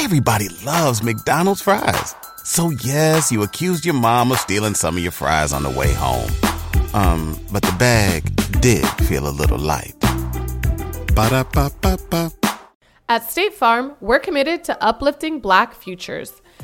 Everybody loves McDonald's fries. So yes, you accused your mom of stealing some of your fries on the way home. Um, but the bag did feel a little light. Ba-da-ba-ba-ba. At State Farm, we're committed to uplifting Black futures.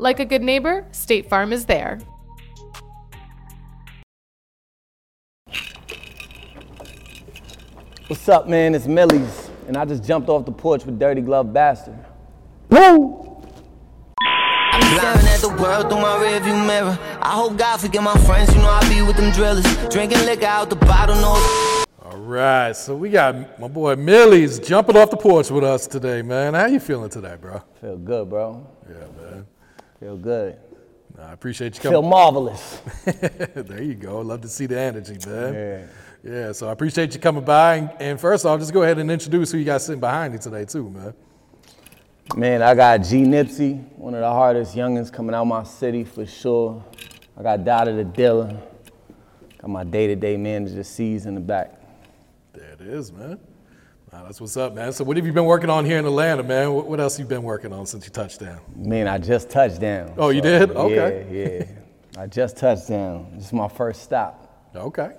Like a good neighbor, State Farm is there. What's up, man? It's Millyz, and I just jumped off the porch with Dirty Glove Bastard. Woo! I'm staring at the world through my rearview mirror. I hope God forgive my friends, you know I be with them drillers. Drinking liquor out the bottle, no. All right, so we got my boy Millyz jumping off the porch with us today, man. How you feeling today, bro? Feel good, bro. Yeah, man. Feel good. I appreciate you coming. Feel marvelous. there you go. Love to see the energy, man. Yeah. Yeah, so I appreciate you coming by. And, and first off, just go ahead and introduce who you got sitting behind you today, too, man. Man, I got G Nipsey, one of the hardest youngins coming out my city for sure. I got Dada the Dealer. Got my day-to-day manager C's in the back. There it is, man. Nah, that's what's up, man. So what have you been working on here in Atlanta, man? What, what else you been working on since you touched down? Man, I just touched down. Oh, you did? Okay. Yeah, yeah. I just touched down. This is my first stop. Okay.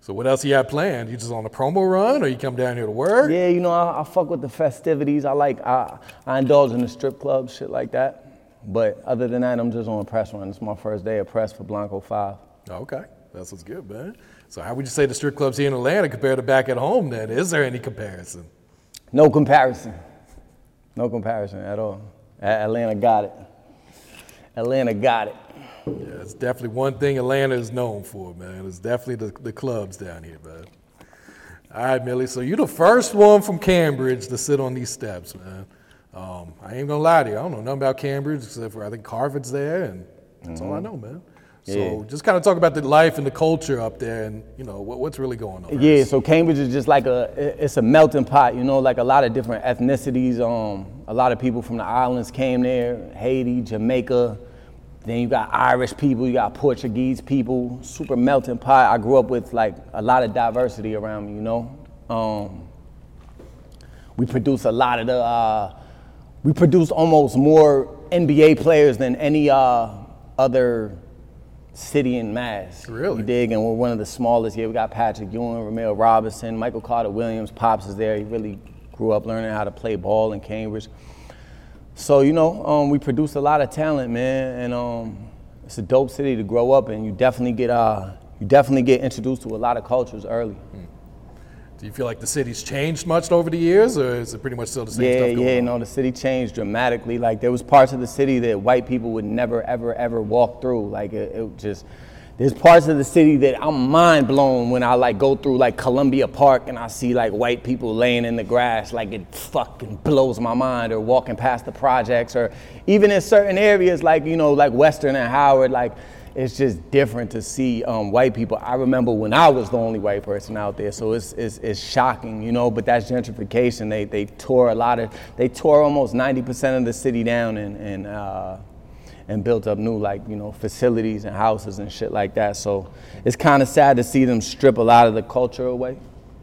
So what else you have planned? You just on a promo run, or you come down here to work? Yeah, you know, I, I fuck with the festivities. I like, I, I indulge in the strip club, shit like that. But other than that, I'm just on a press run. It's my first day of press for Blanco 5. Okay, that's what's good, man. So how would you say the strip clubs here in Atlanta compared to back at home? Then is there any comparison? No comparison. No comparison at all. Atlanta got it. Atlanta got it. Yeah, it's definitely one thing Atlanta is known for, man. It's definitely the, the clubs down here, man. All right, Millie. So you're the first one from Cambridge to sit on these steps, man. Um, I ain't gonna lie to you. I don't know nothing about Cambridge except for I think Harvard's there, and that's all I know, man. So Yeah. just kind of talk about the life and the culture up there, and you know what, what's really going on. Yeah, so Cambridge is just like a, it's a melting pot, you know, like a lot of different ethnicities. Um, a lot of people from the islands came there, Haiti, Jamaica. Then you got Irish people, you got Portuguese people, super melting pot. I grew up with like a lot of diversity around me, you know. Um, we produce a lot of the, uh, we produce almost more NBA players than any uh, other city in Mass. Really? You dig? And we're one of the smallest. Yeah, we got Patrick Ewing, Rumeal Robinson, Michael Carter Williams. Pops is there. He really grew up learning how to play ball in Cambridge. So, you know, um, we produce a lot of talent, man. And um, it's a dope city to grow up in. You definitely get, uh, you definitely get introduced to a lot of cultures early. Do you feel like the city's changed much over the years, or is it pretty much still the same Yeah, stuff going yeah, on? no, the city changed dramatically. Like there was parts of the city that white people would never, ever, ever walk through. Like it, it just, there's parts of the city that I'm mind blown when I like go through like Columbia Park and I see like white people laying in the grass. Like it fucking blows my mind. Or walking past the projects, or even in certain areas like you know like Western and Howard, like. It's just different to see um, white people. I remember when I was the only white person out there, so it's, it's, it's shocking, you know. But that's gentrification. They, they tore a lot of, they tore almost 90% of the city down and, and, uh, and built up new, like, you know, facilities and houses and shit like that. So it's kind of sad to see them strip a lot of the culture away,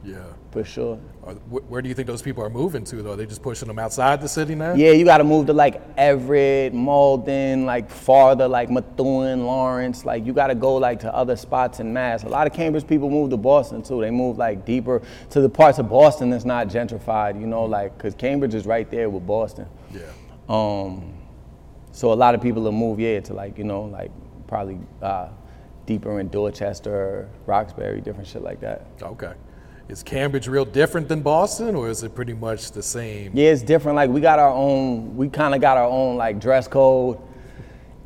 Yeah. for sure. Where do you think those people are moving to, though? Are they just pushing them outside the city now? Yeah, you got to move to like Everett, Malden, like farther, like Methuen, Lawrence. Like you got to go like to other spots in Mass. A lot of Cambridge people move to Boston too. They move like deeper to the parts of Boston that's not gentrified. You know, like because Cambridge is right there with Boston. Yeah. Um, so a lot of people will move yeah to like you know like probably uh, deeper in Dorchester, Roxbury, different shit like that. Okay. Is Cambridge real different than Boston, or is it pretty much the same? Yeah, it's different. Like we got our own. We kind of got our own like dress code.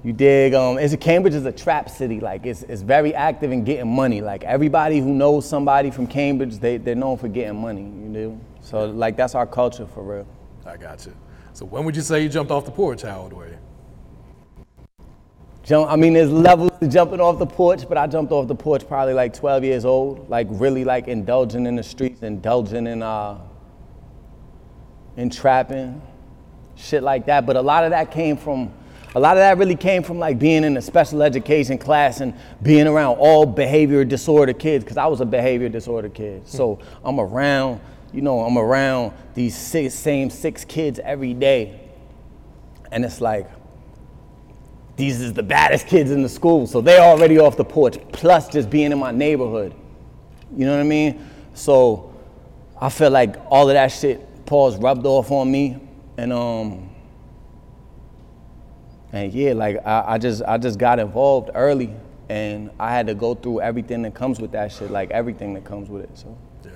You dig? Um, it's Cambridge is a trap city. Like it's it's very active in getting money. Like everybody who knows somebody from Cambridge, they they're known for getting money. You know. So like that's our culture for real. I got you. So when would you say you jumped off the porch? How old were you? Jump, I mean, there's levels to jumping off the porch, but I jumped off the porch probably like 12 years old, like really like indulging in the streets, indulging in uh, in trapping, shit like that. But a lot of that came from, a lot of that really came from like being in a special education class and being around all behavior disorder kids, because I was a behavior disorder kid. So I'm around, you know, I'm around these six, same six kids every day. And it's like, these is the baddest kids in the school, so they already off the porch, plus just being in my neighborhood. You know what I mean? So I feel like all of that shit pause rubbed off on me. And um and yeah, like I, I just I just got involved early and I had to go through everything that comes with that shit, like everything that comes with it. So Yeah.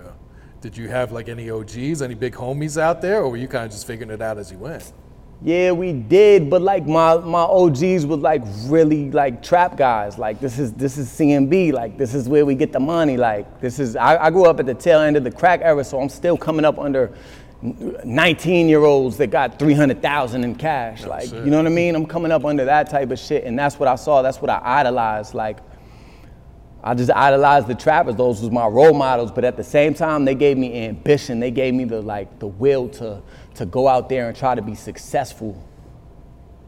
Did you have like any OGs, any big homies out there, or were you kind of just figuring it out as you went? Yeah, we did, but like my my OGs was like really like trap guys. Like this is this is CMB. Like this is where we get the money. Like this is I, I grew up at the tail end of the crack era, so I'm still coming up under 19 year olds that got 300,000 in cash. Like shit. you know what I mean? I'm coming up under that type of shit, and that's what I saw. That's what I idolized. Like I just idolized the trappers. Those was my role models. But at the same time, they gave me ambition. They gave me the like the will to to go out there and try to be successful.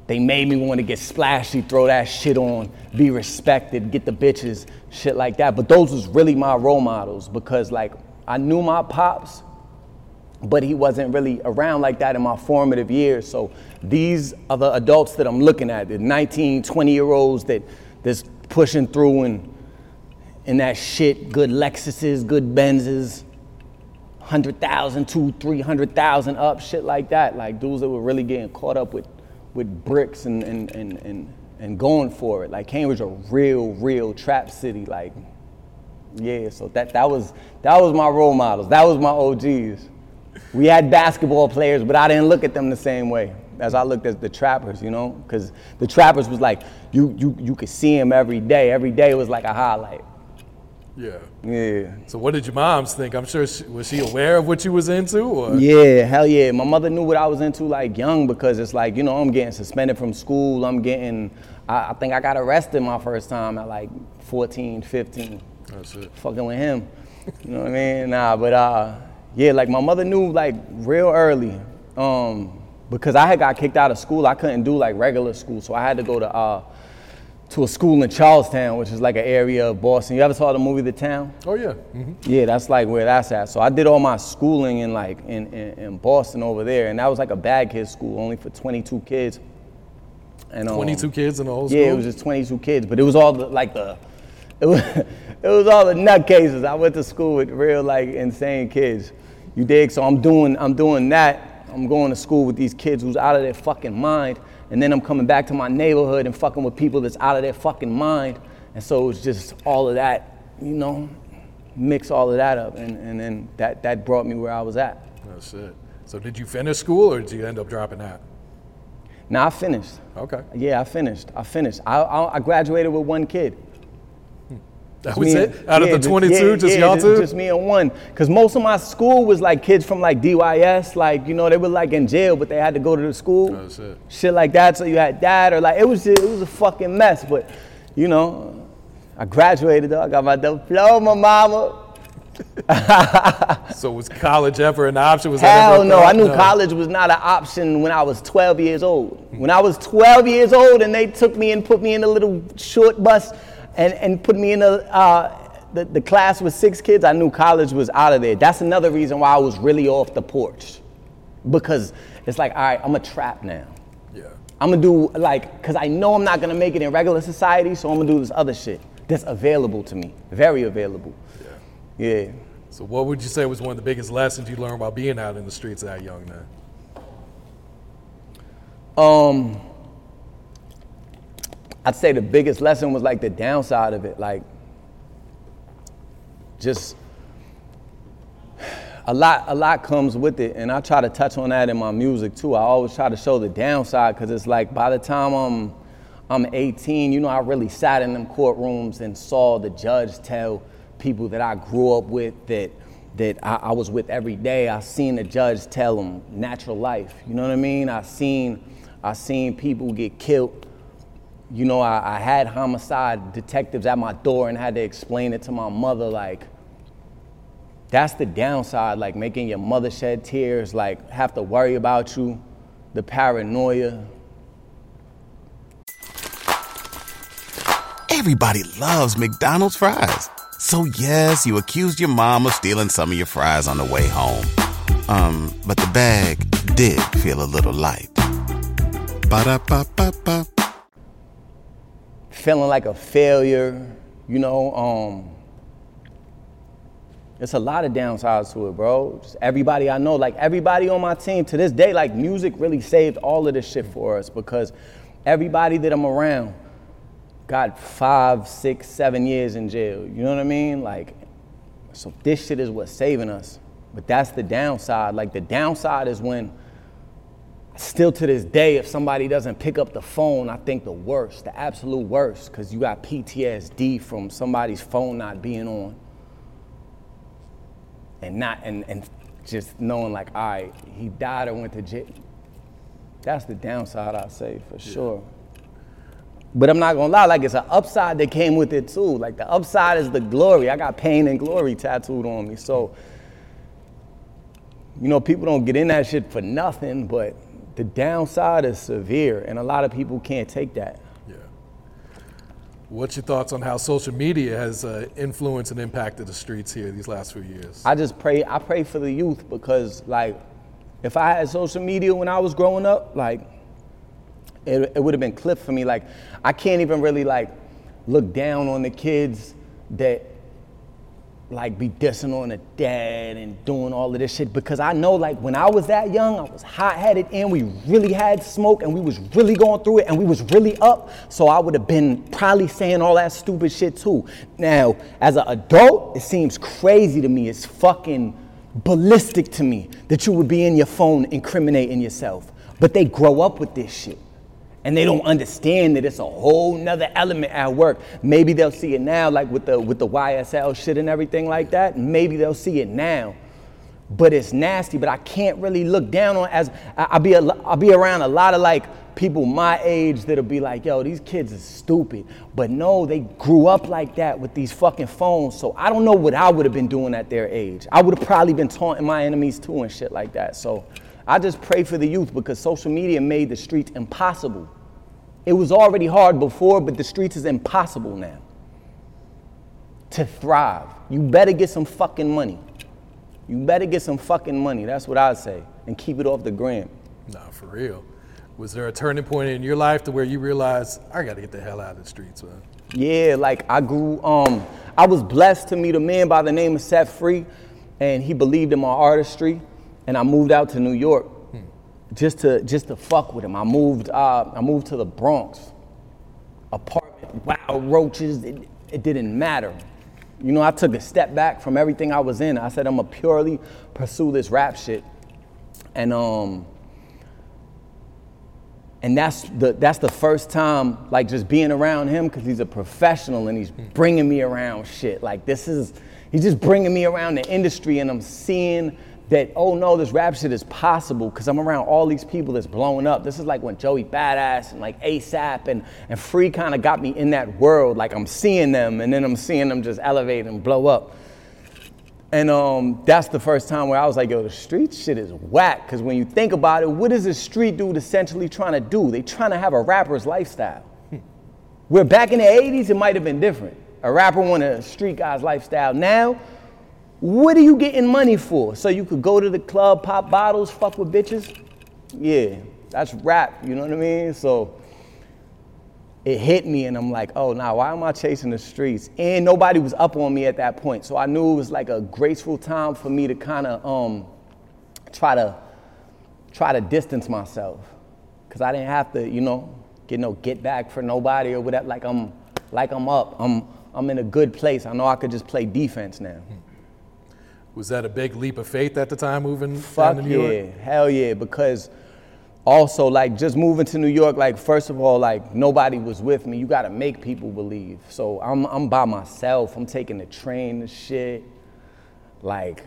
They made me want to get splashy, throw that shit on, be respected, get the bitches, shit like that. But those was really my role models because like I knew my pops, but he wasn't really around like that in my formative years. So these are the adults that I'm looking at, the 19, 20 year olds that that's pushing through and in that shit, good Lexuses, good Benzes, 100,000, two, 300,000 up, shit like that. Like dudes that were really getting caught up with, with bricks and, and, and, and, and going for it. Like Cambridge, a real, real trap city. Like, yeah, so that, that, was, that was my role models. That was my OGs. We had basketball players, but I didn't look at them the same way as I looked at the trappers, you know? Because the trappers was like, you, you, you could see them every day. Every day was like a highlight. Yeah. Yeah. So what did your moms think? I'm sure she, was she aware of what you was into, or Yeah, hell yeah. My mother knew what I was into like young because it's like, you know, I'm getting suspended from school. I'm getting, I, I think I got arrested my first time at like 14, 15. That's it. Fucking with him. You know what I mean? Nah, but uh, yeah, like my mother knew like real early. Um, because I had got kicked out of school. I couldn't do like regular school. So I had to go to uh, to a school in Charlestown, which is like an area of Boston. You ever saw the movie The Town? Oh yeah. hmm Yeah, that's like where that's at. So I did all my schooling in like in, in, in Boston over there, and that was like a bad kid school, only for 22 kids. And um, 22 kids in the whole school. Yeah, it was just 22 kids, but it was all the, like the, it was, it was all the nutcases. I went to school with real like insane kids. You dig? So I'm doing I'm doing that. I'm going to school with these kids who's out of their fucking mind, and then I'm coming back to my neighborhood and fucking with people that's out of their fucking mind. And so it's just all of that, you know, mix all of that up, and, and then that that brought me where I was at. That's it. So did you finish school, or did you end up dropping out? Now I finished. Okay. Yeah, I finished. I finished. I, I, I graduated with one kid. That was and- it. Out yeah, of the 22, yeah, just yeah, y'all two. Just me and one. Because most of my school was like kids from like DYS, like, you know, they were like in jail, but they had to go to the school. Oh, that's it. Shit like that. So you had that, or like, it was, just, it was a fucking mess. But, you know, I graduated though. I got my diploma, My mama. So was college ever an option? Was Hell no. I knew college was not an option when I was 12 years old. When I was 12 years old and they took me and put me in a little short bus and, and put me in a, uh, the, the class with six kids, I knew college was out of there. That's another reason why I was really off the porch. Because it's like, all right, I'm a trap now. Yeah. I'm gonna do like, cause I know I'm not gonna make it in regular society, so I'm gonna do this other shit that's available to me, very available. Yeah. yeah. So what would you say was one of the biggest lessons you learned while being out in the streets that young then? Um, I'd say the biggest lesson was like the downside of it, like just a lot, a lot comes with it, and I try to touch on that in my music too. I always try to show the downside because it's like by the time I'm, I'm 18, you know, I really sat in them courtrooms and saw the judge tell people that I grew up with that that I, I was with every day. I seen the judge tell them natural life. You know what I mean? I seen, I seen people get killed you know, I, I had homicide detectives at my door and had to explain it to my mother, like, that's the downside, like making your mother shed tears, like have to worry about you, the paranoia. Everybody loves McDonald's fries. So yes, you accused your mom of stealing some of your fries on the way home. Um, but the bag did feel a little light. Ba-da-ba-ba-ba. Feeling like a failure, you know, um, it's a lot of downsides to it, bro. Just everybody I know, like everybody on my team to this day, like music really saved all of this shit for us because everybody that I'm around got five, six, seven years in jail. You know what I mean? Like, so this shit is what's saving us. But that's the downside. Like the downside is when still to this day, if somebody doesn't pick up the phone, I think the worst, the absolute worst, because you got PTSD from somebody's phone not being on and not and, and just knowing like, all right, he died or went to jail. That's the downside I say for sure. But I'm not gonna lie, like it's an upside that came with it too. Like the upside is the glory. I got pain and glory tattooed on me. So, you know, people don't get in that shit for nothing, but the downside is severe, and a lot of people can't take that. Yeah. What's your thoughts on how social media has uh, influenced and impacted the streets here these last few years? I just pray, I pray for the youth because, like, if I had social media when I was growing up, like, it, it would have been clipped for me. Like, I can't even really, like, look down on the kids that like be dissing on the dad and doing all of this shit because I know like when I was that young, I was hot-headed and we really had smoke and we was really going through it and we was really up. So I would have been probably saying all that stupid shit too. Now, as an adult, it seems crazy to me. It's fucking ballistic to me that you would be in your phone incriminating yourself. But they grow up with this shit and they don't understand that it's a whole nother element at work. Maybe they'll see it now, like with the with the YSL shit and everything like that. Maybe they'll see it now, but it's nasty. But I can't really look down on as I, will be a, I'll be around a lot of like people my age that'll be like, yo, these kids are stupid. But no, they grew up like that with these fucking phones. So I don't know what I would have been doing at their age. I would have probably been taunting my enemies too and shit like that. So. I just pray for the youth because social media made the streets impossible. It was already hard before, but the streets is impossible now. To thrive, you better get some fucking money. You better get some fucking money. That's what I say, and keep it off the gram. Nah, for real. Was there a turning point in your life to where you realized I got to get the hell out of the streets, man? Yeah, like I grew. Um, I was blessed to meet a man by the name of Set Free, and he believed in my artistry and I moved out to New York hmm. just to just to fuck with him. I moved uh, I moved to the Bronx, apartment, wild roaches. It, it didn't matter. You know, I took a step back from everything I was in. I said I'm gonna purely pursue this rap shit, and um, and that's the that's the first time like just being around him because he's a professional and he's hmm. bringing me around shit. Like this is he's just bringing me around the industry, and I'm seeing that, oh no, this rap shit is possible because I'm around all these people that's blowing up. This is like when Joey Badass and like ASAP and, and Free kind of got me in that world. Like I'm seeing them and then I'm seeing them just elevate and blow up. And um, that's the first time where I was like, yo, the street shit is whack. Because when you think about it, what is a street dude essentially trying to do? They trying to have a rapper's lifestyle. Where back in the 80s, it might have been different. A rapper wanted a street guy's lifestyle. Now, what are you getting money for? So you could go to the club, pop bottles, fuck with bitches? Yeah, that's rap, you know what I mean? So it hit me and I'm like, oh, now why am I chasing the streets? And nobody was up on me at that point. So I knew it was like a graceful time for me to kind of um, try to try to distance myself. Cause I didn't have to, you know, get no get back for nobody or whatever. Like I'm like I'm up. I'm I'm in a good place. I know I could just play defense now. Was that a big leap of faith at the time moving Fuck down to New yeah, York? hell yeah, because also like just moving to New York, like first of all, like nobody was with me. You gotta make people believe. So I'm I'm by myself. I'm taking the train to shit. Like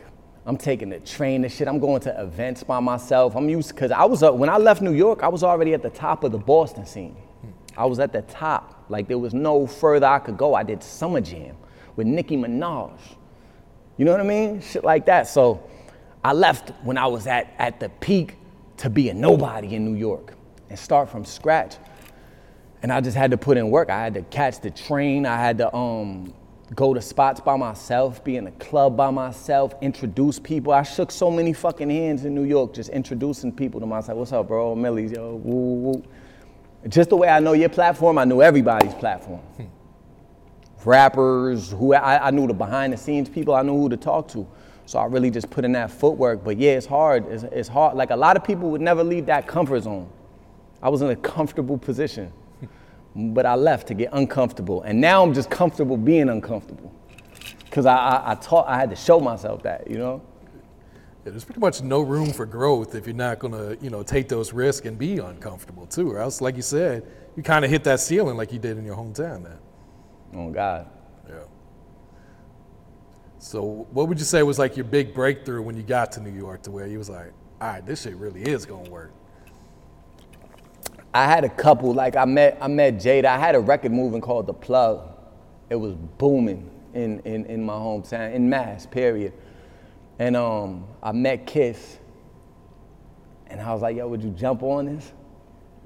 I'm taking the train to shit. I'm going to events by myself. I'm used because I was uh, when I left New York, I was already at the top of the Boston scene. I was at the top. Like there was no further I could go. I did Summer Jam with Nicki Minaj. You know what I mean? Shit like that. So I left when I was at, at the peak to be a nobody in New York and start from scratch. And I just had to put in work. I had to catch the train. I had to um, go to spots by myself, be in a club by myself, introduce people. I shook so many fucking hands in New York just introducing people to myself. What's up, bro? Millyz, yo, woo, woo. Just the way I know your platform, I knew everybody's platform. Rappers, who I, I knew the behind the scenes people, I knew who to talk to. So I really just put in that footwork. But yeah, it's hard. It's, it's hard. Like a lot of people would never leave that comfort zone. I was in a comfortable position, but I left to get uncomfortable. And now I'm just comfortable being uncomfortable. Because I, I, I taught, I had to show myself that, you know? Yeah, there's pretty much no room for growth if you're not gonna, you know, take those risks and be uncomfortable too. Or else, like you said, you kind of hit that ceiling like you did in your hometown. Then. Oh God. Yeah. So, what would you say was like your big breakthrough when you got to New York, to where you was like, all right, this shit really is gonna work. I had a couple, like I met I met Jada. I had a record moving called The Plug. It was booming in, in, in my hometown, in Mass, period. And um, I met Kiss. And I was like, yo, would you jump on this?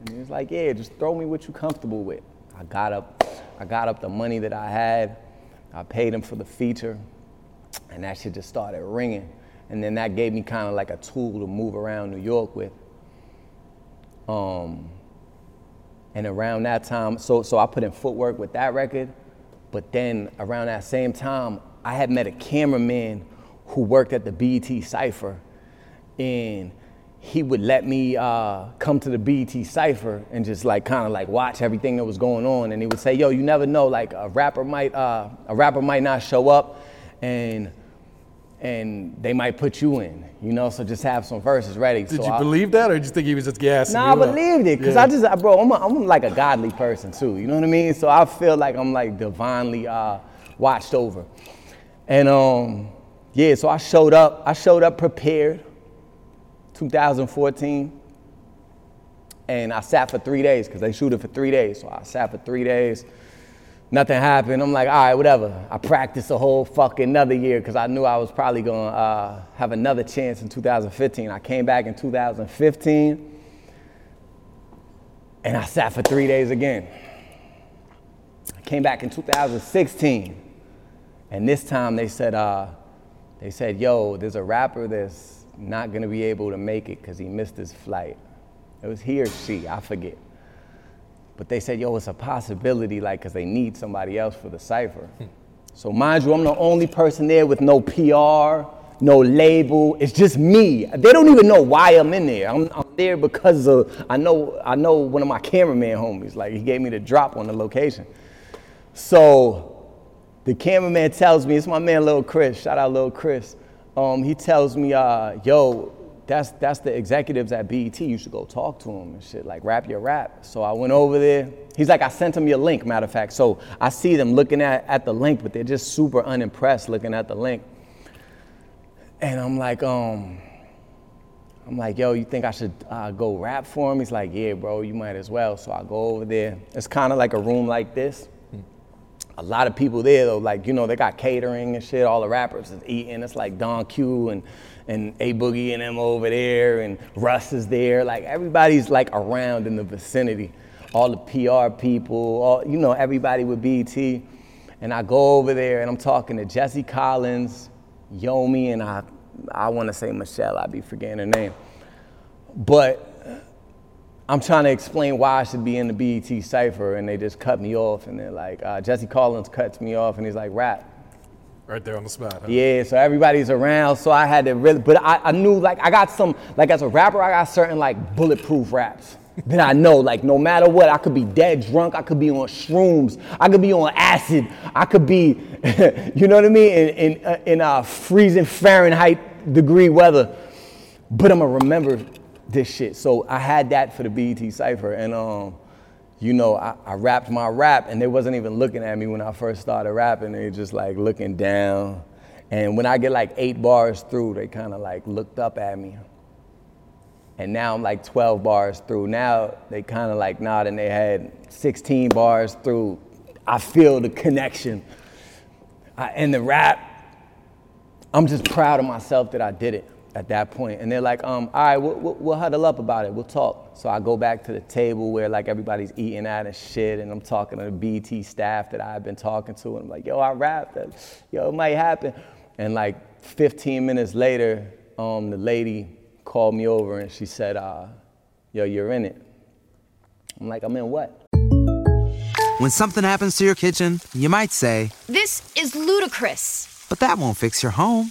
And he was like, yeah, just throw me what you're comfortable with. I got up, I got up the money that I had. I paid him for the feature. And that shit just started ringing. And then that gave me kind of like a tool to move around New York with. Um, and around that time, so, so I put in footwork with that record. But then around that same time, I had met a cameraman who worked at the BET Cypher. And he would let me uh, come to the BET Cypher and just like kind of like watch everything that was going on. And he would say, yo, you never know, like a rapper might, uh, a rapper might not show up and and they might put you in, you know, so just have some verses ready. Did so you I, believe that, or did you think he was just gassing Nah, I believed it, cause Yeah. I just, I- bro, I'm, a, I'm like a godly person too. You know what I mean? So I feel like I'm like divinely uh, watched over, and um, yeah. So I showed up. I showed up prepared. 2014, and I sat for three days because they shoot it for three days. So I sat for three days. Nothing happened. I'm like, all right, whatever. I practiced a whole fucking another year because I knew I was probably gonna uh, have another chance in 2015. I came back in 2015 and I sat for three days again. I came back in 2016 and this time they said, uh, they said, yo, there's a rapper that's not gonna be able to make it because he missed his flight. It was he or she, I forget. But they said, yo, it's a possibility, like, because they need somebody else for the cipher. Hmm. so, mind you, I'm the only person there with no PR, no label. It's just me. They don't even know why I'm in there. I'm, I'm there because of, I know, I know one of my cameraman homies, like, he gave me the drop on the location. So, the cameraman tells me, it's my man Lil Chris, shout out Lil Chris. Um, he tells me, uh, yo, that's, that's the executives at BET, you should go talk to them and shit, like rap your rap. So I went over there. He's like, I sent him your link, matter of fact. So I see them looking at, at the link, but they're just super unimpressed looking at the link. And I'm like, um, I'm like, yo, you think I should uh, go rap for him? He's like, yeah, bro, you might as well. So I go over there. It's kind of like a room like this a lot of people there though, like, you know, they got catering and shit, all the rappers is eating. It's like Don Q and, and A Boogie and them over there, and Russ is there. Like everybody's like around in the vicinity. All the PR people, all you know, everybody with BET. And I go over there and I'm talking to Jesse Collins, Yomi, and I I wanna say Michelle, I'd be forgetting her name. But I'm trying to explain why I should be in the BET cipher, and they just cut me off. And they're like, uh, Jesse Collins cuts me off, and he's like, rap. Right there on the spot. Huh? Yeah, so everybody's around, so I had to really, but I, I knew like I got some, like as a rapper, I got certain like bulletproof raps that I know, like no matter what, I could be dead drunk, I could be on shrooms, I could be on acid, I could be, you know what I mean, in, in, uh, in uh, freezing Fahrenheit degree weather, but I'm gonna remember this shit. So I had that for the BET Cypher, and um, you know, I, I rapped my rap, and they wasn't even looking at me when I first started rapping. They just like looking down, and when I get like eight bars through, they kind of like looked up at me. and now I'm like 12 bars through. Now they kind of like nodding They had 16 bars through. I feel the connection. I, and the rap, I'm just proud of myself that I did it at that point. And they're like, um, all right, we'll, we'll, we'll huddle up about it. We'll talk. So I go back to the table where like everybody's eating at and shit, and I'm talking to the BET staff that I've been talking to, and I'm like, yo, I rapped. That. Yo, it might happen. And like 15 minutes later, um, the lady called me over and she said, uh, yo, you're in it. I'm like, I'm in what? When something happens to your kitchen, you might say, This is ludicrous. but that won't fix your home.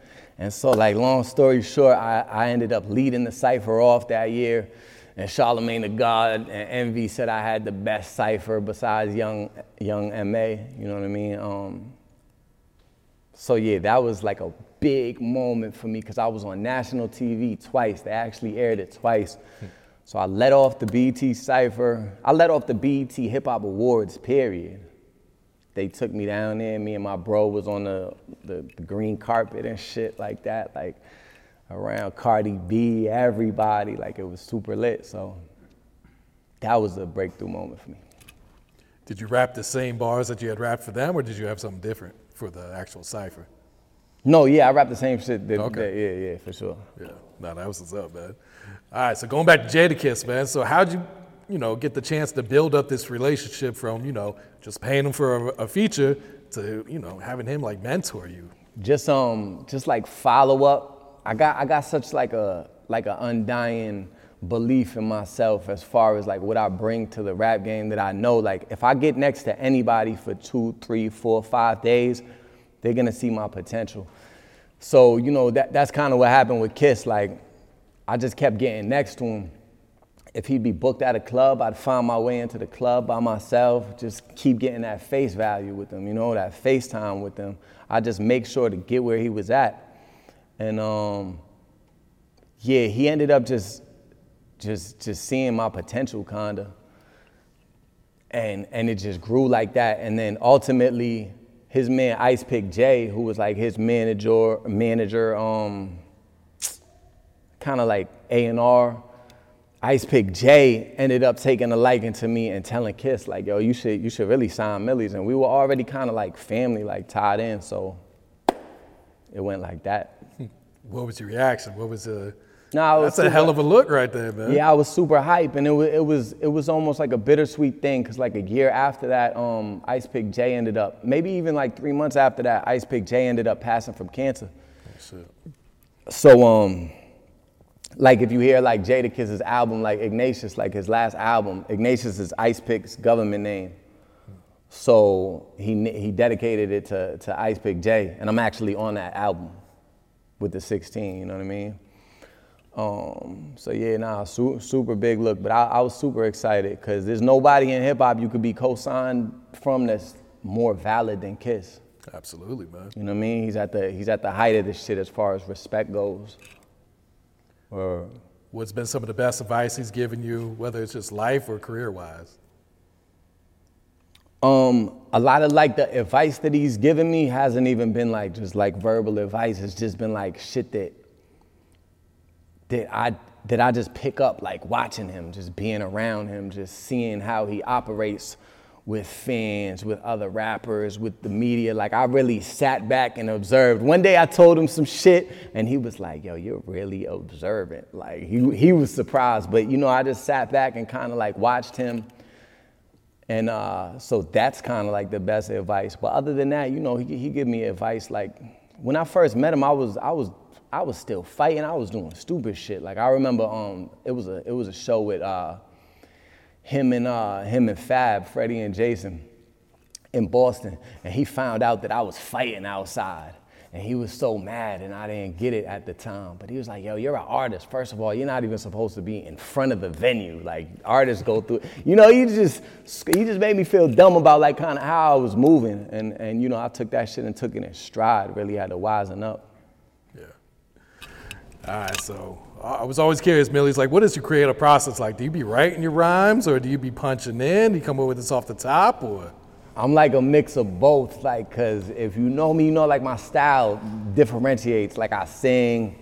And so, like, long story short, I, I ended up leading the cipher off that year. And Charlemagne the God and Envy said I had the best cipher besides Young Young Ma. You know what I mean? Um, so yeah, that was like a big moment for me because I was on national TV twice. They actually aired it twice. So I let off the BET Cipher. I let off the BET Hip Hop Awards, period. They took me down there. Me and my bro was on the, the, the green carpet and shit like that, like around Cardi B, everybody. Like it was super lit. So that was a breakthrough moment for me. Did you rap the same bars that you had rapped for them, or did you have something different for the actual cipher? No, yeah, I rap the same shit. That, Okay. that- yeah, yeah, for sure. Yeah, no, that was what's up, man. All right, so going back to Jadakiss, man. So how'd you, you know, get the chance to build up this relationship from, you know, just paying him for a, a feature to, you know, having him like mentor you? just um just like follow up. I got i got such like a like an undying belief in myself as far as like what i bring to the rap game that i know like if i get next to anybody for two three four five days they're gonna see my potential. So you know that that's kind of what happened with kiss like i just kept getting next to him if he'd be booked at a club, I'd find my way into the club by myself, just keep getting that face value with him, you know, that FaceTime with him. I just make sure to get where he was at. And um, yeah, he ended up just just just seeing my potential kinda. And and it just grew like that. And then ultimately his man Ice Pick J, who was like his manager, manager, um, kind of like A and R. Ice Pick J ended up taking a liking to me and telling Kiss like, "Yo, you should you should really sign Millyz." And we were already kind of like family, like tied in. So it went like that. What was your reaction? What was the? Nah, it was that's a hell of a look right there, man. Yeah, I was super hype, and it was it was it was almost like a bittersweet thing, cause like a year after that, um, Ice Pick J ended up, maybe even like three months after that, Ice Pick J ended up passing from cancer. Shit. So um, like if you hear like Jadakiss's album, like Ignatius, like his last album, Ignatius is Ice Pick's government name. So he he dedicated it to to Ice Pick J, and I'm actually on that album with the 16. You know what I mean? Um, so yeah, nah, su- super big look. But I, I was super excited because there's nobody in hip hop you could be co-signed from that's more valid than Kiss. Absolutely, man. You know what I mean? He's at the he's at the height of this shit as far as respect goes. Or What's been some of the best advice he's given you, whether it's just life or career wise? um, a lot of like the advice that he's given me hasn't even been like just like verbal advice. It's just been like shit that that I that I just pick up like watching him, just being around him, just seeing how he operates with fans, with other rappers, with the media. Like I really sat back and observed. One day I told him some shit and he was like, "Yo, you're really observant." Like he he was surprised, but you know, I just sat back and kind of like watched him. And uh, so that's kind of like the best advice. But other than that, you know, he he give me advice like when I first met him, I was I was I was still fighting. I was doing stupid shit. Like I remember um it was a it was a show with uh him and uh him and Fab, Freddie and Jason in Boston, and he found out that I was fighting outside. And he was so mad, and I didn't get it at the time. But he was like, "Yo, you're an artist. First of all, you're not even supposed to be in front of the venue. Like artists go through. You know, he just he just made me feel dumb about like kind of how I was moving. And and you know, I took that shit and took it in stride. Really had to wisen up. Yeah. All right, so I was always curious, Millyz like, what is your creative process like? Do you be writing your rhymes or do you be punching in? Do you come up with this off the top or? I'm like a mix of both, like, cause if you know me, you know, like my style differentiates. Like I sing,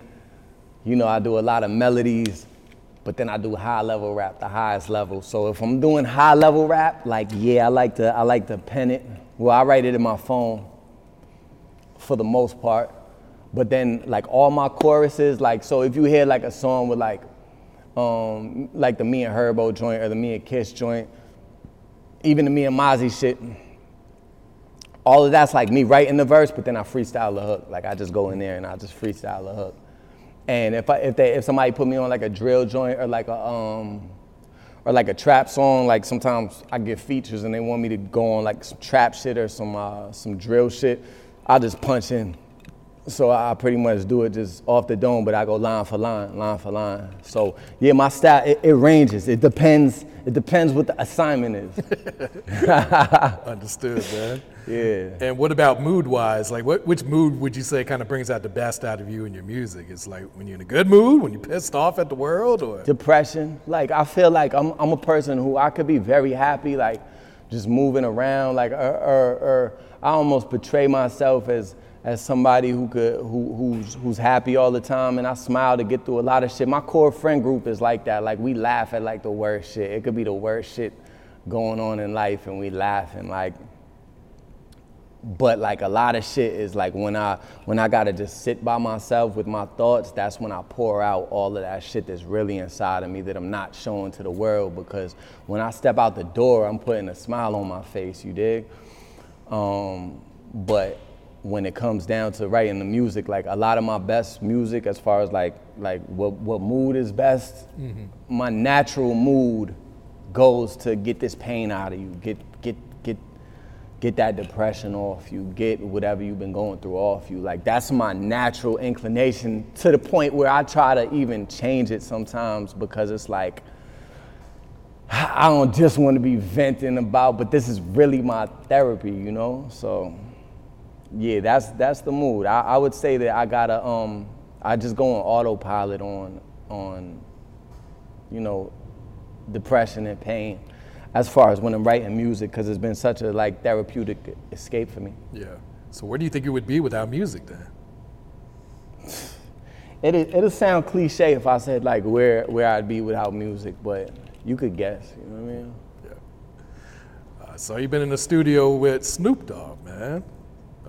you know, I do a lot of melodies, but then I do high level rap, the highest level. So if I'm doing high level rap, like yeah, I like to, I like to pen it. Well, I write it in my phone for the most part. But then like all my choruses, like so if you hear like a song with like um like the me and Herbo joint or the me and Kiss joint, even the me and Mozzy shit, all of that's like me writing the verse, but then I freestyle the hook. Like I just go in there and I just freestyle the hook. And if I if they if somebody put me on like a drill joint or like a um or like a trap song, like sometimes I get features and they want me to go on like some trap shit or some uh, some drill shit, I just punch in. So I pretty much do it just off the dome, but I go line for line, line for line. So yeah, my style it, it ranges. It depends. It depends what the assignment is. Understood, man. Yeah. And what about mood wise? Like, what, which mood would you say kind of brings out the best out of you and your music? It's like when you're in a good mood, when you're pissed off at the world, or? Depression. Like, I feel like I'm, I'm a person who I could be very happy, like just moving around, like, or, or, or I almost portray myself as, as somebody who could, who, who's, who's happy all the time, and I smile to get through a lot of shit. My core friend group is like that. Like, we laugh at like the worst shit. It could be the worst shit going on in life, and we laugh and like, but like a lot of shit is like when I when I gotta just sit by myself with my thoughts, that's when I pour out all of that shit that's really inside of me that I'm not showing to the world because when I step out the door, I'm putting a smile on my face, you dig? Um, but when it comes down to writing the music, like a lot of my best music as far as like like what, what mood is best, mm-hmm. my natural mood goes to get this pain out of you, get get get get that depression off you, get whatever you've been going through off you. Like that's my natural inclination to the point where I try to even change it sometimes because it's like I don't just want to be venting about, but this is really my therapy, you know? So yeah, that's that's the mood. I, I would say that I gotta um I just go on autopilot on on you know depression and pain as far as when I'm writing music because it's been such a like therapeutic escape for me. Yeah. So where do you think you would be without music then? It it'll sound cliche if I said like where where I'd be without music, but you could guess. You know what I mean? Uh, so you've been in the studio with Snoop Dogg, man.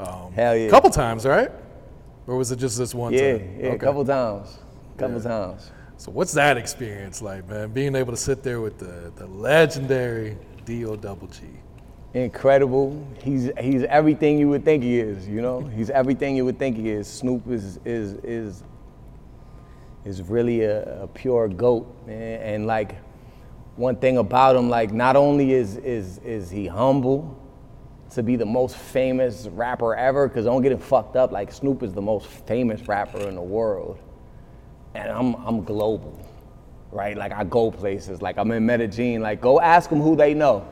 Um, Hell yeah. A Couple times, right? Or was it just this one Yeah, time? yeah, a couple times, couple Yeah. times. So what's that experience like, man? Being able to sit there with the, the legendary D.O. Double G. incredible. He's he's everything you would think he is. You know, he's everything you would think he is. Snoop is is is is really a, a pure goat, man. And like one thing about him, like not only is is is he humble to be the most famous rapper ever, because don't get it fucked up. Like Snoop is the most famous rapper in the world, and I'm I'm global, right? Like I go places. Like I'm in Medellin. Like go ask them who they know.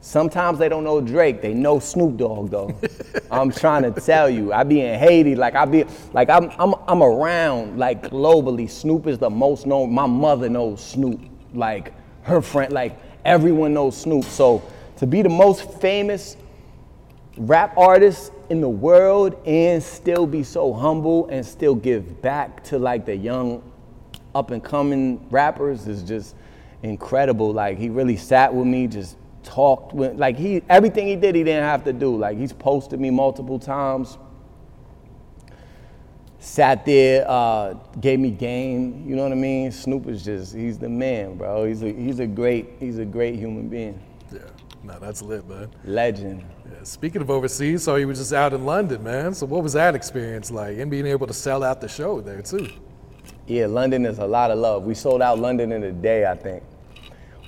Sometimes they don't know Drake. They know Snoop Dogg though. I'm trying to tell you. I be in Haiti. Like I be like I'm I'm I'm around like globally. Snoop is the most known. My mother knows Snoop. Like her friend. Like everyone knows Snoop. So to be the most famous rap artist in the world and still be so humble and still give back to like the young up and coming rappers is just incredible. Like he really sat with me, just talked with like he everything he did he didn't have to do. Like he's posted me multiple times. Sat there, uh, gave me game, you know what I mean? Snoop is just he's the man, bro. He's a he's a great he's a great human being. No, that's lit, man. Legend. Yeah. Speaking of overseas, so you were just out in London, man. So what was that experience like? And being able to sell out the show there too. Yeah, London is a lot of love. We sold out London in a day, I think.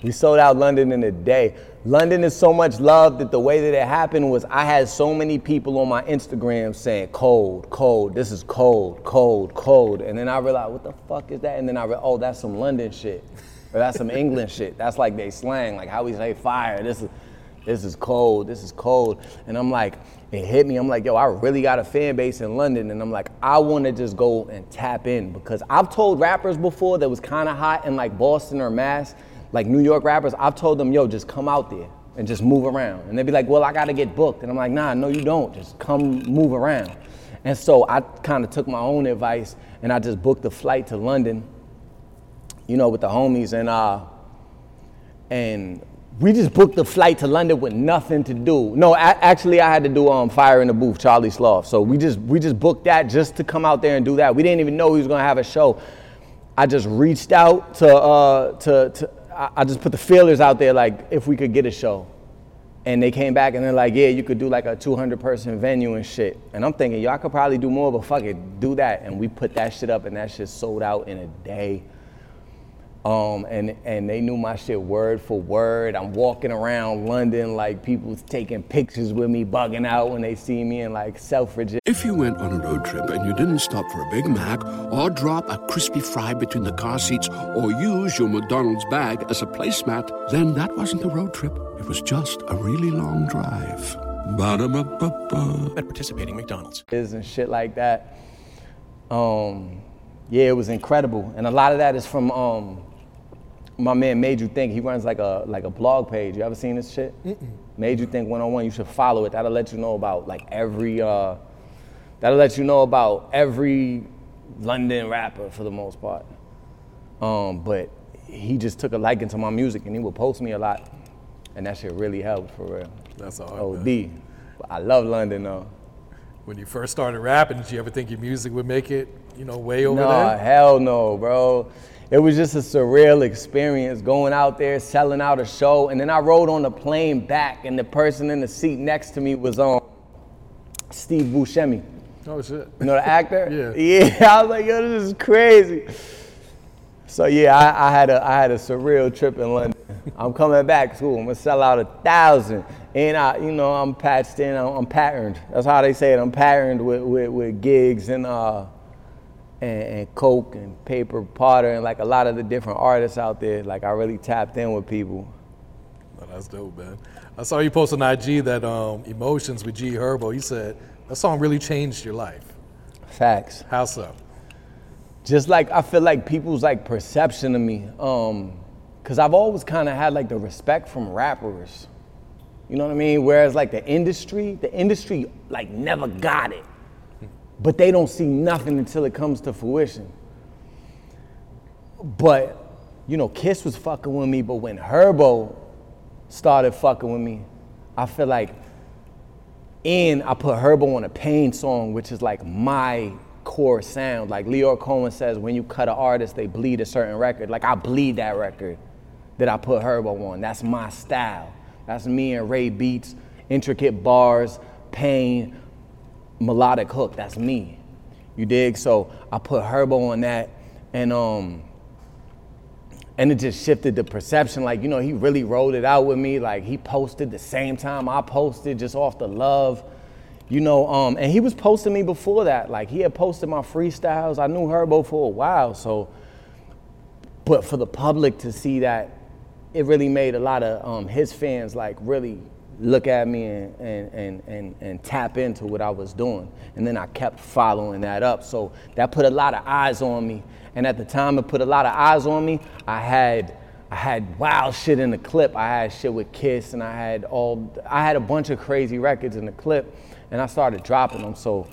We sold out London in a day. London is so much love that the way that it happened was I had so many people on my Instagram saying cold, cold, this is cold, cold, cold. And then I realized, what the fuck is that? And then I realized, oh, that's some London shit. Or that's some England shit. That's like they slang, like how we say fire. This is this is cold, this is cold. And I'm like, it hit me. I'm like, yo, I really got a fan base in London. And I'm like, I wanna just go and tap in because I've told rappers before that was kinda hot in like Boston or Mass like New York rappers, I've told them, yo, just come out there and just move around. And they'd be like, well, I gotta get booked. And I'm like, nah, no, you don't. Just come move around. And so I kind of took my own advice and I just booked a flight to London, you know, with the homies. And, uh, and we just booked the flight to London with nothing to do. No, actually, I had to do um, Fire in the Booth, Charlie Sloth. So we just we just booked that just to come out there and do that. We didn't even know he was gonna have a show. I just reached out to uh, to, to I, I just put the feelers out there like if we could get a show. And they came back and they're like, yeah, you could do like a 200 person venue and shit. And I'm thinking, y'all could probably do more, but fuck it, do that. And we put that shit up and that shit sold out in a day. Um, and, and they knew my shit word for word. I'm walking around London like people's taking pictures with me, bugging out when they see me and like Selfridges. If you went on a road trip and you didn't stop for a Big Mac or drop a crispy fry between the car seats or use your McDonald's bag as a placemat, then that wasn't a road trip. It was just a really long drive. Ba-da-ba-ba-ba. At participating McDonald's. is and shit like that. Um, yeah, it was incredible, and a lot of that is from um, my man Made You Think. He runs like a like a blog page. You ever seen this shit? Made You Think 101. You should follow it. That'll let you know about like every. Uh, that'll let you know about every London rapper for the most part. Um, but he just took a liking to my music, and he would post me a lot, and that shit really helped for real. That's all man. OD. But I love London though. When you first started rapping, did you ever think your music would make it, you know, way over no, there? hell no, bro. It was just a surreal experience going out there, selling out a show, and then I rode on the plane back, and the person in the seat next to me was um, Steve Buscemi. Oh shit. You know the actor? Yeah. Yeah. I was like, yo, this is crazy. So yeah, I, I had a I had a surreal trip in London. I'm coming back to school. I'm gonna sell out a thousand, and I, you know, I'm patched in. I'm, I'm patterned. That's how they say it. I'm patterned with with, with Giggs and uh and, and Coke and Paper Potter and like a lot of the different artists out there. Like I really tapped in with people. Oh, that's dope, man. I saw you post on IG that um, Emotions with G Herbo. You said that song really changed your life. Facts. How so? just like I feel like people's like perception of me, um, cause I've always kind of had like the respect from rappers, you know what I mean? Whereas like the industry, the industry like never got it, but they don't see nothing until it comes to fruition. But you know, Kiss was fucking with me, but when Herbo started fucking with me, I feel like and I put Herbo on a pain song, which is like my core sound. Like Lyor Cohen says, when you cut an artist, they bleed a certain record. Like I bleed that record that I put Herbo on. That's my style. That's me and Ray Beats, intricate bars, pain, melodic hook. That's me. You dig? So I put Herbo on that, and um, and it just shifted the perception. Like, you know, he really rolled it out with me. Like, he posted the same time I posted, just off the love. You know, um, and he was posting me before that. Like, he had posted my freestyles. I knew Herbo for a while. So, but for the public to see that, it really made a lot of um, his fans, like, really look at me and, and, and, and, and tap into what I was doing. And then I kept following that up. So, that put a lot of eyes on me. And at the time it put a lot of eyes on me, I had I had wild shit in the clip. I had shit with Kiss and I had all I had a bunch of crazy records in the clip and I started dropping them. So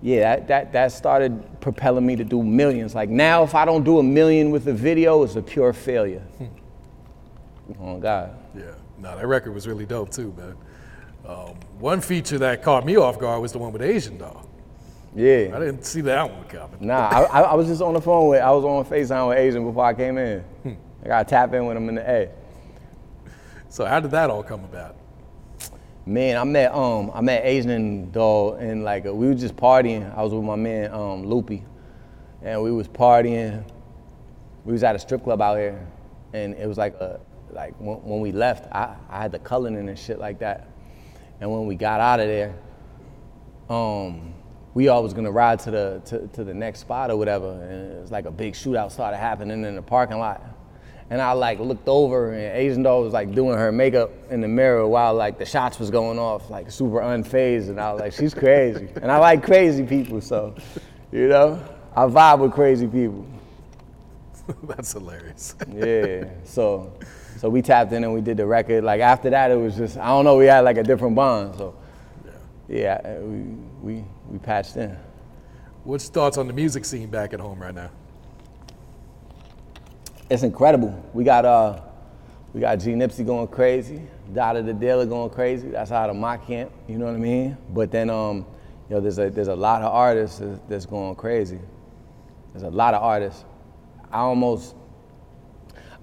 yeah, that, that, that started propelling me to do millions. Like now if I don't do a million with a video, it's a pure failure. Hmm. oh God. Yeah. No, that record was really dope too, man. Um, one feature that caught me off guard was the one with Asian Doll. Yeah. I didn't see that one coming. Nah, I, I, was just on the phone with I was on FaceTime with Asian before I came in. I gotta tap in with him in the A. So how did that all come about? Man, I met um I met Asian Doll and like we was just partying. I was with my man um Loopy, and we was partying. We was at a strip club out here, and it was like a like when, when we left, I, I had the Cullinan and shit like that. And when we got out of there, um, we all was gonna ride to the to, to the next spot or whatever, and it was like a big shootout started happening in the parking lot. And I like looked over and Asian doll was like doing her makeup in the mirror while like the shots was going off, like super unfazed. And I was like, she's crazy. and I like crazy people, so you know, I vibe with crazy people. That's hilarious. yeah. So so we tapped in and we did the record. Like after that it was just I don't know, we had like a different bond. So yeah, yeah we we we patched in. What's your thoughts on the music scene back at home right now? It's incredible. We got uh we got G Nipsey going crazy, Dada the Dealer going crazy. That's out of my camp, you know what I mean? But then um, you know, there's a there's a lot of artists that's going crazy. There's a lot of artists. I almost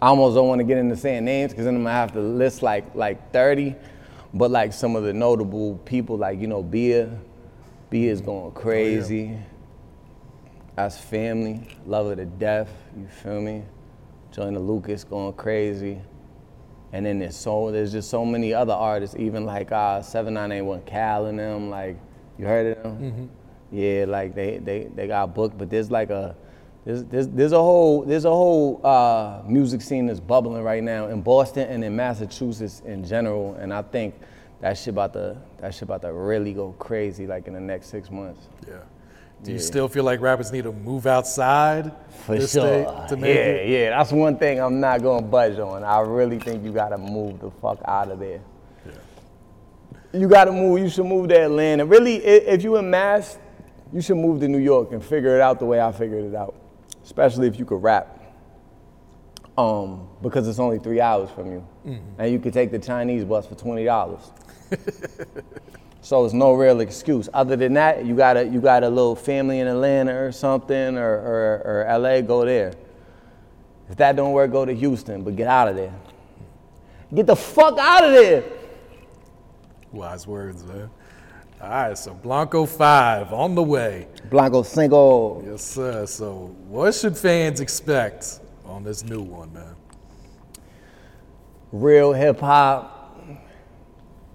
I almost don't want to get into saying names because then I'm gonna have to list like like 30. But like some of the notable people, like you know, Bia, Bia is going crazy. Oh, yeah. That's family, love her to death. You feel me? Joyner Lucas going crazy. And then there's so there's just so many other artists, even like uh, 7981 Kal and them. Like you heard of them? Mm-hmm. Yeah, like they they they got booked, but there's like a there's, there's, there's a whole there's a whole uh, music scene that's bubbling right now in Boston and in Massachusetts in general, and I think that shit about to that shit about to really go crazy like in the next six months. Yeah. Do yeah. you still feel like rappers need to move outside For sure. to make yeah, it? Yeah, that's one thing I'm not gonna budge on. I really think you gotta move the fuck out of there. Yeah. You gotta move. You should move to Atlanta. Really, if you in Mass, you should move to New York and figure it out the way I figured it out. Especially if you could rap. Um, because it's only three hours from you, mm-hmm. and you could take the Chinese bus for twenty dollars. So it's no real excuse. Other than that, you got a you got a little family in Atlanta or something or, or, or LA, go there. If that don't work, go to Houston, but get out of there. Get the fuck out of there. Wise words, man. All right, so Blanco 5 on the way. Blanco single. Yes, sir. So, what should fans expect on this new one, man? Real hip hop,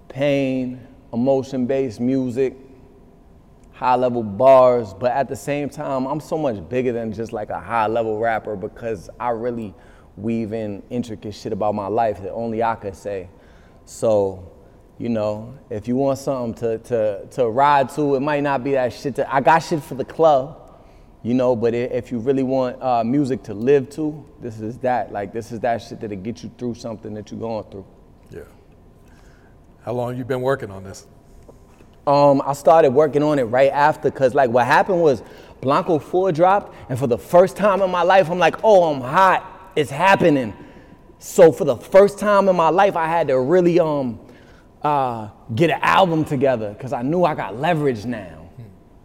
pain, emotion based music, high level bars, but at the same time, I'm so much bigger than just like a high level rapper because I really weave in intricate shit about my life that only I could say. So, you know, if you want something to, to, to ride to, it might not be that shit. To, I got shit for the club, you know, but if you really want uh, music to live to, this is that. Like, this is that shit that'll get you through something that you're going through. Yeah. How long you been working on this? Um, I started working on it right after, cause like what happened was Blanco 4 dropped, and for the first time in my life, I'm like, oh, I'm hot, it's happening. So for the first time in my life, I had to really um, uh, get an album together, cause I knew I got leverage now.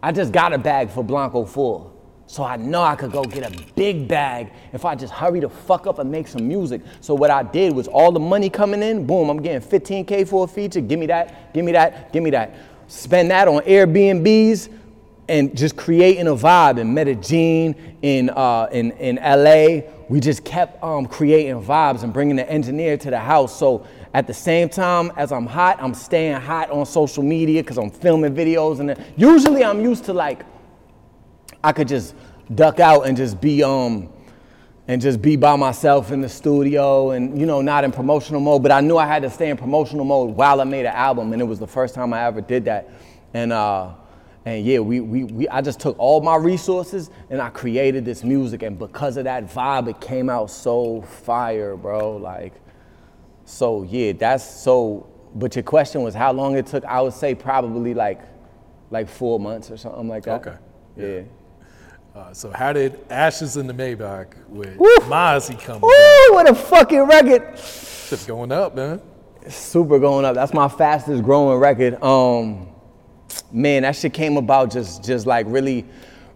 I just got a bag for Blanco 4. So I know I could go get a big bag if I just hurry the fuck up and make some music. So what I did was all the money coming in, boom, I'm getting 15K for a feature. Give me that, give me that, give me that. Spend that on Airbnbs and just creating a vibe in Medellin, in, uh, in, in LA. We just kept um, creating vibes and bringing the engineer to the house. So at the same time as I'm hot, I'm staying hot on social media because I'm filming videos. And usually I'm used to like I could just duck out and just be um and just be by myself in the studio and you know not in promotional mode but i knew i had to stay in promotional mode while i made an album and it was the first time i ever did that and uh and yeah we, we, we i just took all my resources and i created this music and because of that vibe it came out so fire bro like so yeah that's so but your question was how long it took i would say probably like like four months or something like that okay yeah. yeah. Uh, so how did Ashes in the Maybach with Woo! Mozzy come Woo, what a fucking record. It's going up, man. super going up. That's my fastest growing record. Um, man, that shit came about just just like really,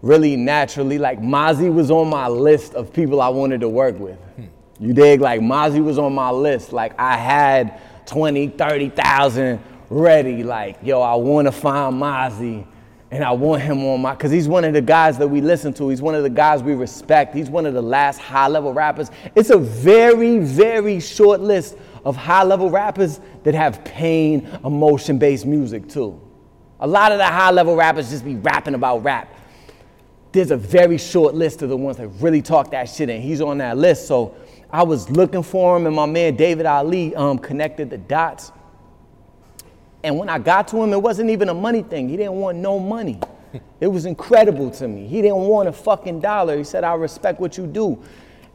really naturally. Like Mozzy was on my list of people I wanted to work with. Hmm. You dig? Like Mozzy was on my list. Like I had 20, 30,000 ready. Like, yo, I wanna find Mozzy and I want him on my, because he's one of the guys that we listen to. He's one of the guys we respect. He's one of the last high level rappers. It's a very, very short list of high level rappers that have pain, emotion based music too. A lot of the high level rappers just be rapping about rap. There's a very short list of the ones that really talk that shit, and he's on that list. So I was looking for him, and my man David Ali um, connected the dots. And when I got to him, it wasn't even a money thing. He didn't want no money. It was incredible to me. He didn't want a fucking dollar. He said, I respect what you do.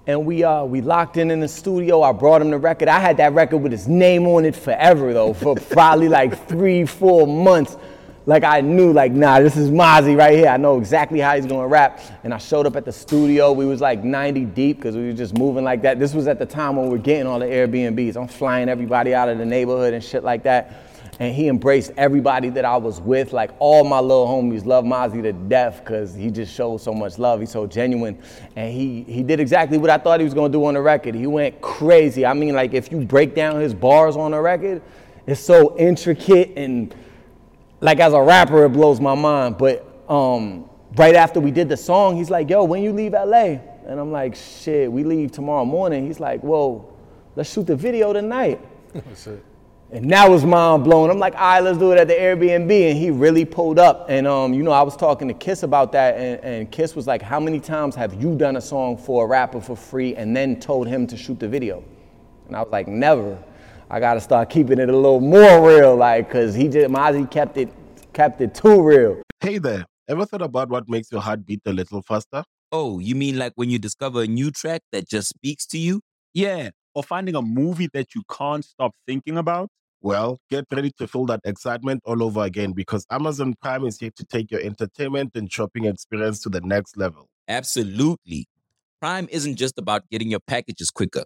And we, uh, we locked in in the studio. I brought him the record. I had that record with his name on it forever, though, for probably like three, four months. Like I knew, like, nah, this is Mozzy right here. I know exactly how he's gonna rap. And I showed up at the studio. We was like 90 deep because we were just moving like that. This was at the time when we are getting all the Airbnbs. I'm flying everybody out of the neighborhood and shit like that and he embraced everybody that I was with. Like all my little homies love Mozzy to death because he just showed so much love. He's so genuine, and he he did exactly what I thought he was gonna do on the record. He went crazy. I mean, like if you break down his bars on the record, it's so intricate and like as a rapper, it blows my mind. But um, right after we did the song, he's like, "Yo, when you leave LA?" And I'm like, "Shit, we leave tomorrow morning." He's like, whoa, let's shoot the video tonight." And that was mind blowing. I'm like, all right, let's do it at the Airbnb. And he really pulled up. And, um, you know, I was talking to Kiss about that. And, and Kiss was like, how many times have you done a song for a rapper for free and then told him to shoot the video? And I was like, never. I got to start keeping it a little more real, like, because he just, Mozzy kept it, kept it too real. Hey there. Ever thought about what makes your heart beat a little faster? Oh, you mean like when you discover a new track that just speaks to you? Yeah. Or finding a movie that you can't stop thinking about? Well, get ready to feel that excitement all over again because Amazon Prime is here to take your entertainment and shopping experience to the next level. Absolutely. Prime isn't just about getting your packages quicker,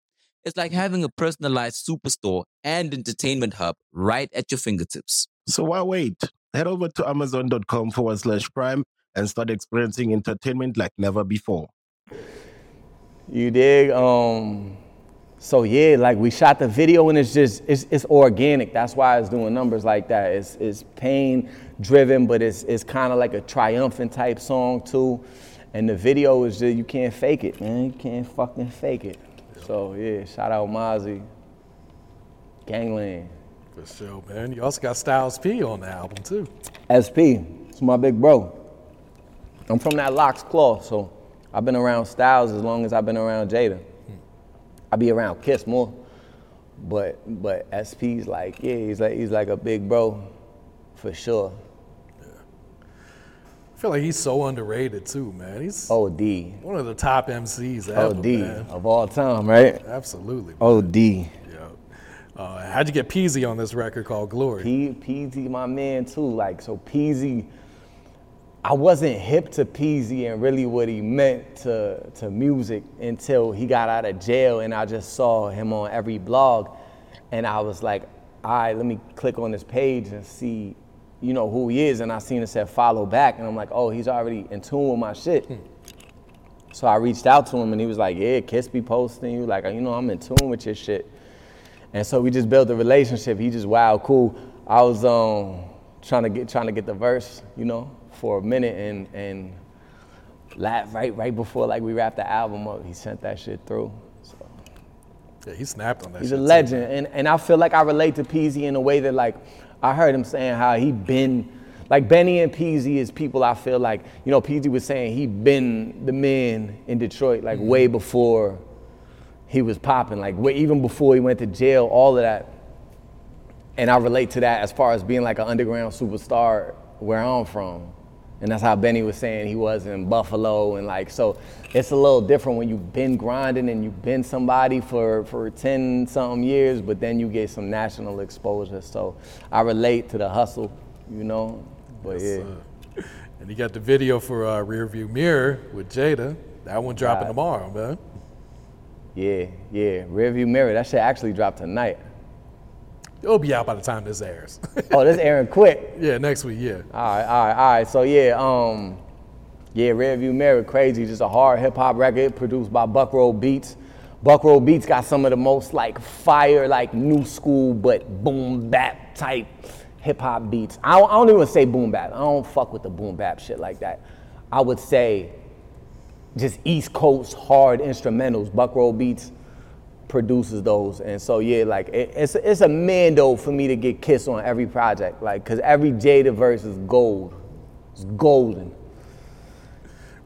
It's like having a personalized superstore and entertainment hub right at your fingertips. So why wait? Head over to amazon.com forward slash prime and start experiencing entertainment like never before. You dig? Um, so yeah, like we shot the video and it's just it's it's organic. That's why it's doing numbers like that. It's it's pain driven, but it's it's kind of like a triumphant type song too. And the video is just you can't fake it, man. You can't fucking fake it. So yeah, shout out Mozzy. Gangland. For sure, man. You also got Styles P on the album too. SP, it's my big bro. I'm from that LOX Claw, so I've been around Styles as long as I've been around Jada. I be around Kiss more, but but SP's like yeah, he's like he's like a big bro, for sure. Feel like he's so underrated too, man. He's OD. One of the top MCs ever, OD man. of all time, right? Absolutely. Man. OD. Yeah. Uh, how'd you get Peezy on this record called Glory? P- Peezy, my man too. Like so, Peezy I wasn't hip to Peezy and really what he meant to, to music until he got out of jail and I just saw him on every blog. And I was like, all right, let me click on this page and see, you know, who he is. And I seen it said follow back. And I'm like, oh, he's already in tune with my shit. Hmm. So I reached out to him and he was like, yeah, Kiss be posting you. Like, you know, I'm in tune with your shit. And so we just built a relationship. He just, wow, cool. I was um, trying to get trying to get the verse, you know, for a minute and and laugh right right before like we wrapped the album up, he sent that shit through. So yeah, he snapped on that. He's a legend, too, and and I feel like I relate to Peezy in a way that like I heard him saying how he been. Like Benny and Peezy is people I feel like, you know, Peezy was saying he been the man in Detroit like mm-hmm. way before he was popping, like way, even before he went to jail, all of that. And I relate to that as far as being like an underground superstar where I'm from. And that's how Benny was saying he was in Buffalo. And like, so it's a little different when you've been grinding and you've been somebody for, for 10 something years, but then you get some national exposure. So I relate to the hustle, you know? But yes, yeah. Uh, and you got the video for uh, Rearview Mirror with Jada. That one dropping Right. tomorrow, man. Yeah, yeah. Rearview mirror. That shit actually dropped tonight. It'll be out by the time this airs. oh, this airing quick. yeah, next week. Yeah. All right, all right, all right. So yeah, um, yeah, Rearview Mirror, crazy. Just a hard hip hop record produced by Buckroll Beats. Buckroll Beats got some of the most like fire, like new school, but boom bap type hip hop beats. I don't, I don't even say boom bap. I don't fuck with the boom bap shit like that. I would say just East Coast hard instrumentals. Buckroll Beats produces those, and so yeah, like it, it's it's a mando for me to get Kiss on every project, like because every Jada verse is gold, it's golden,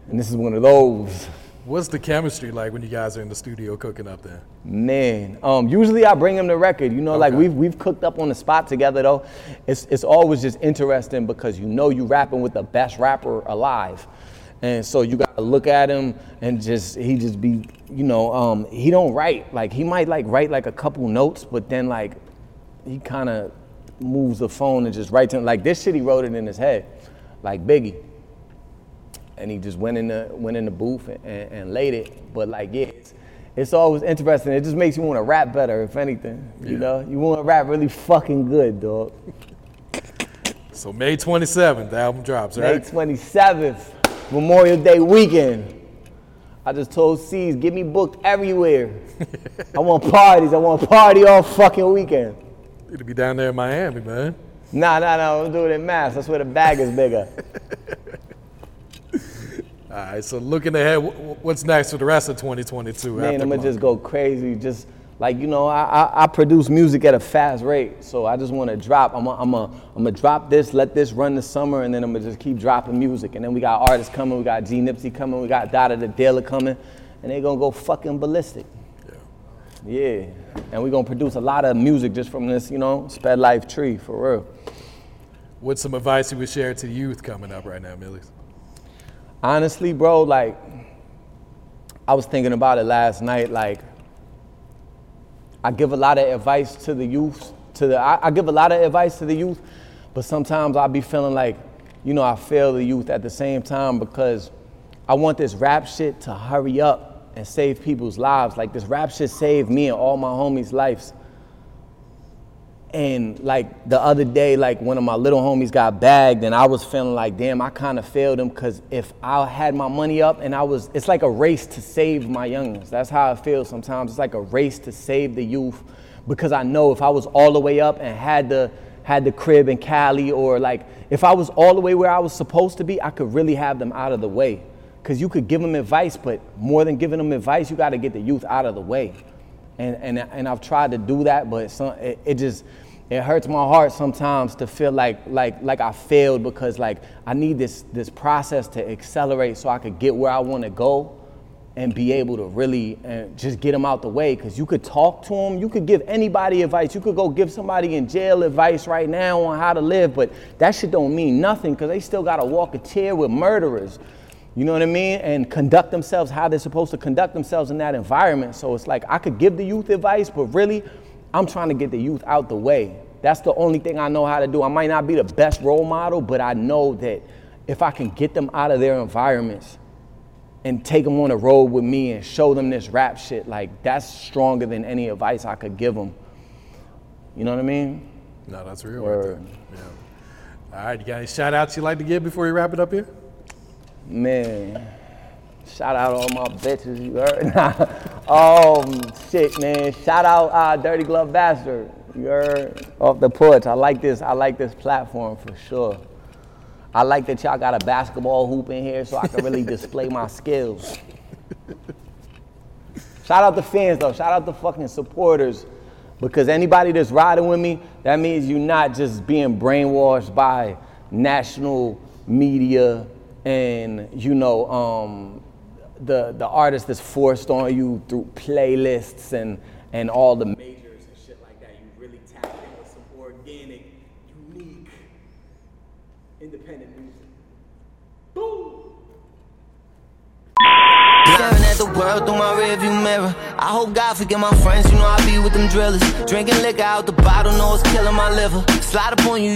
and this is one of those. What's the chemistry like when you guys are in the studio cooking up there? Man, um, usually I bring him the record. You know, like we've we've cooked up on the spot together though. It's it's always just interesting because you know you rapping with the best rapper alive, and so you got to look at him and just he just be you know um, he don't write like he might like write like a couple notes, but then like he kind of moves the phone and just writes him like this shit he wrote it in his head, like Biggie and he just went in the went in the booth and, and, and laid it. But like, yeah, it's, it's always interesting. It just makes you want to rap better, if anything. You know, you want to rap really fucking good, dog. So May 27th, the album drops, right? May right? 27th, Memorial Day weekend. I just told C's, get me booked everywhere. I want parties. I want party all fucking weekend. It'll be down there in Miami, man. Nah, nah, nah. I'm doing it in Mass. That's where the bag is bigger. All right, so looking ahead, wh- wh- what's next for the rest of 2022? Man, after I'm gonna just go crazy. Just like you know, I, I, I produce music at a fast rate, so I just want to drop. I'm gonna I'm a, I'm gonna drop this, let this run the summer, and then I'm gonna just keep dropping music. And then we got artists coming, we got G Nipsey coming, we got Dada the Dealer coming, and they gonna go fucking ballistic. Yeah. Yeah, and we gonna produce a lot of music just from this, you know, sped life tree for real. What's some advice you would share to the youth coming up right now, Millie? Honestly, bro, like I was thinking about it last night. Like I give a lot of advice to the youth. To the I, I give a lot of advice to the youth, but sometimes I be feeling like, you know, I fail the youth at the same time because I want this rap shit to hurry up and save people's lives. Like this rap shit saved me and all my homies' lives. And like the other day, like one of my little homies got bagged, and I was feeling like, damn, I kind of failed him because if I had my money up and I was, it's like a race to save my youngins. That's how I feel sometimes. It's like a race to save the youth because I know if I was all the way up and had the had the crib in Cali, or like if I was all the way where I was supposed to be, I could really have them out of the way. Because you could give them advice, but more than giving them advice, you got to get the youth out of the way and and and I've tried to do that, but some, it, it just it hurts my heart sometimes to feel like like like I failed because like I need this this process to accelerate so I could get where I want to go and be able to really uh, just get them out the way. Because you could talk to them you could give anybody advice. You could go give somebody in jail advice right now on how to live but that shit don't mean nothing because they still got to walk a chair with murderers you know what I mean? And conduct themselves how they're supposed to conduct themselves in that environment. So it's like I could give the youth advice, but really, I'm trying to get the youth out the way. That's the only thing I know how to do. I might not be the best role model, but I know that if I can get them out of their environments and take them on a road with me and show them this rap shit, like that's stronger than any advice I could give them. You know what I mean? No, that's real. Right there. Yeah. All right, you got any shout outs you'd like to give before you wrap it up here? Man, shout out all my bitches, you heard? Oh, shit, man. Shout out uh, Dirty Glove Bastard, you heard? Off the porch. I like this, I like this platform for sure. I like that y'all got a basketball hoop in here so I can really display my skills. Shout out the fans though, shout out the fucking supporters. Because anybody that's riding with me, that means you're not just being brainwashed by national media and you know um, the the artist that's forced on you through playlists and and all the majors and shit like that. You really tap in with some organic, unique, independent music. At the world through my rearview mirror. I hope God my friends, you know I be with them drillers. Drinking liquor out the bottle, know it's killing my liver. Slide upon you.